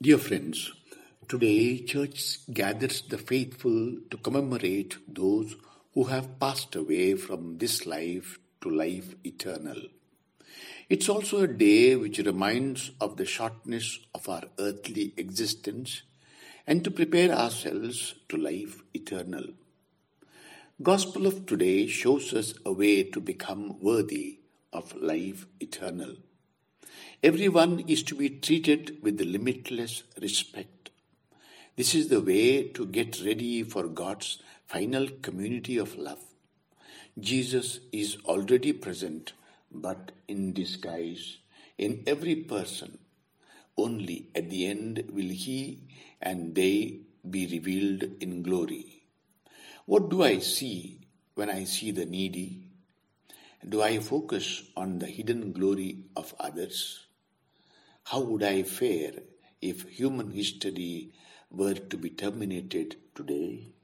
Dear friends, today church gathers the faithful to commemorate those who have passed away from this life to life eternal. It's also a day which reminds of the shortness of our earthly existence and to prepare ourselves to life eternal. Gospel of today shows us a way to become worthy of life eternal. Everyone is to be treated with limitless respect. This is the way to get ready for God's final community of love. Jesus is already present, but in disguise, in every person. Only at the end will he and they be revealed in glory. What do I see when I see the needy? Do I focus on the hidden glory of others? How would I fare if human history were to be terminated today?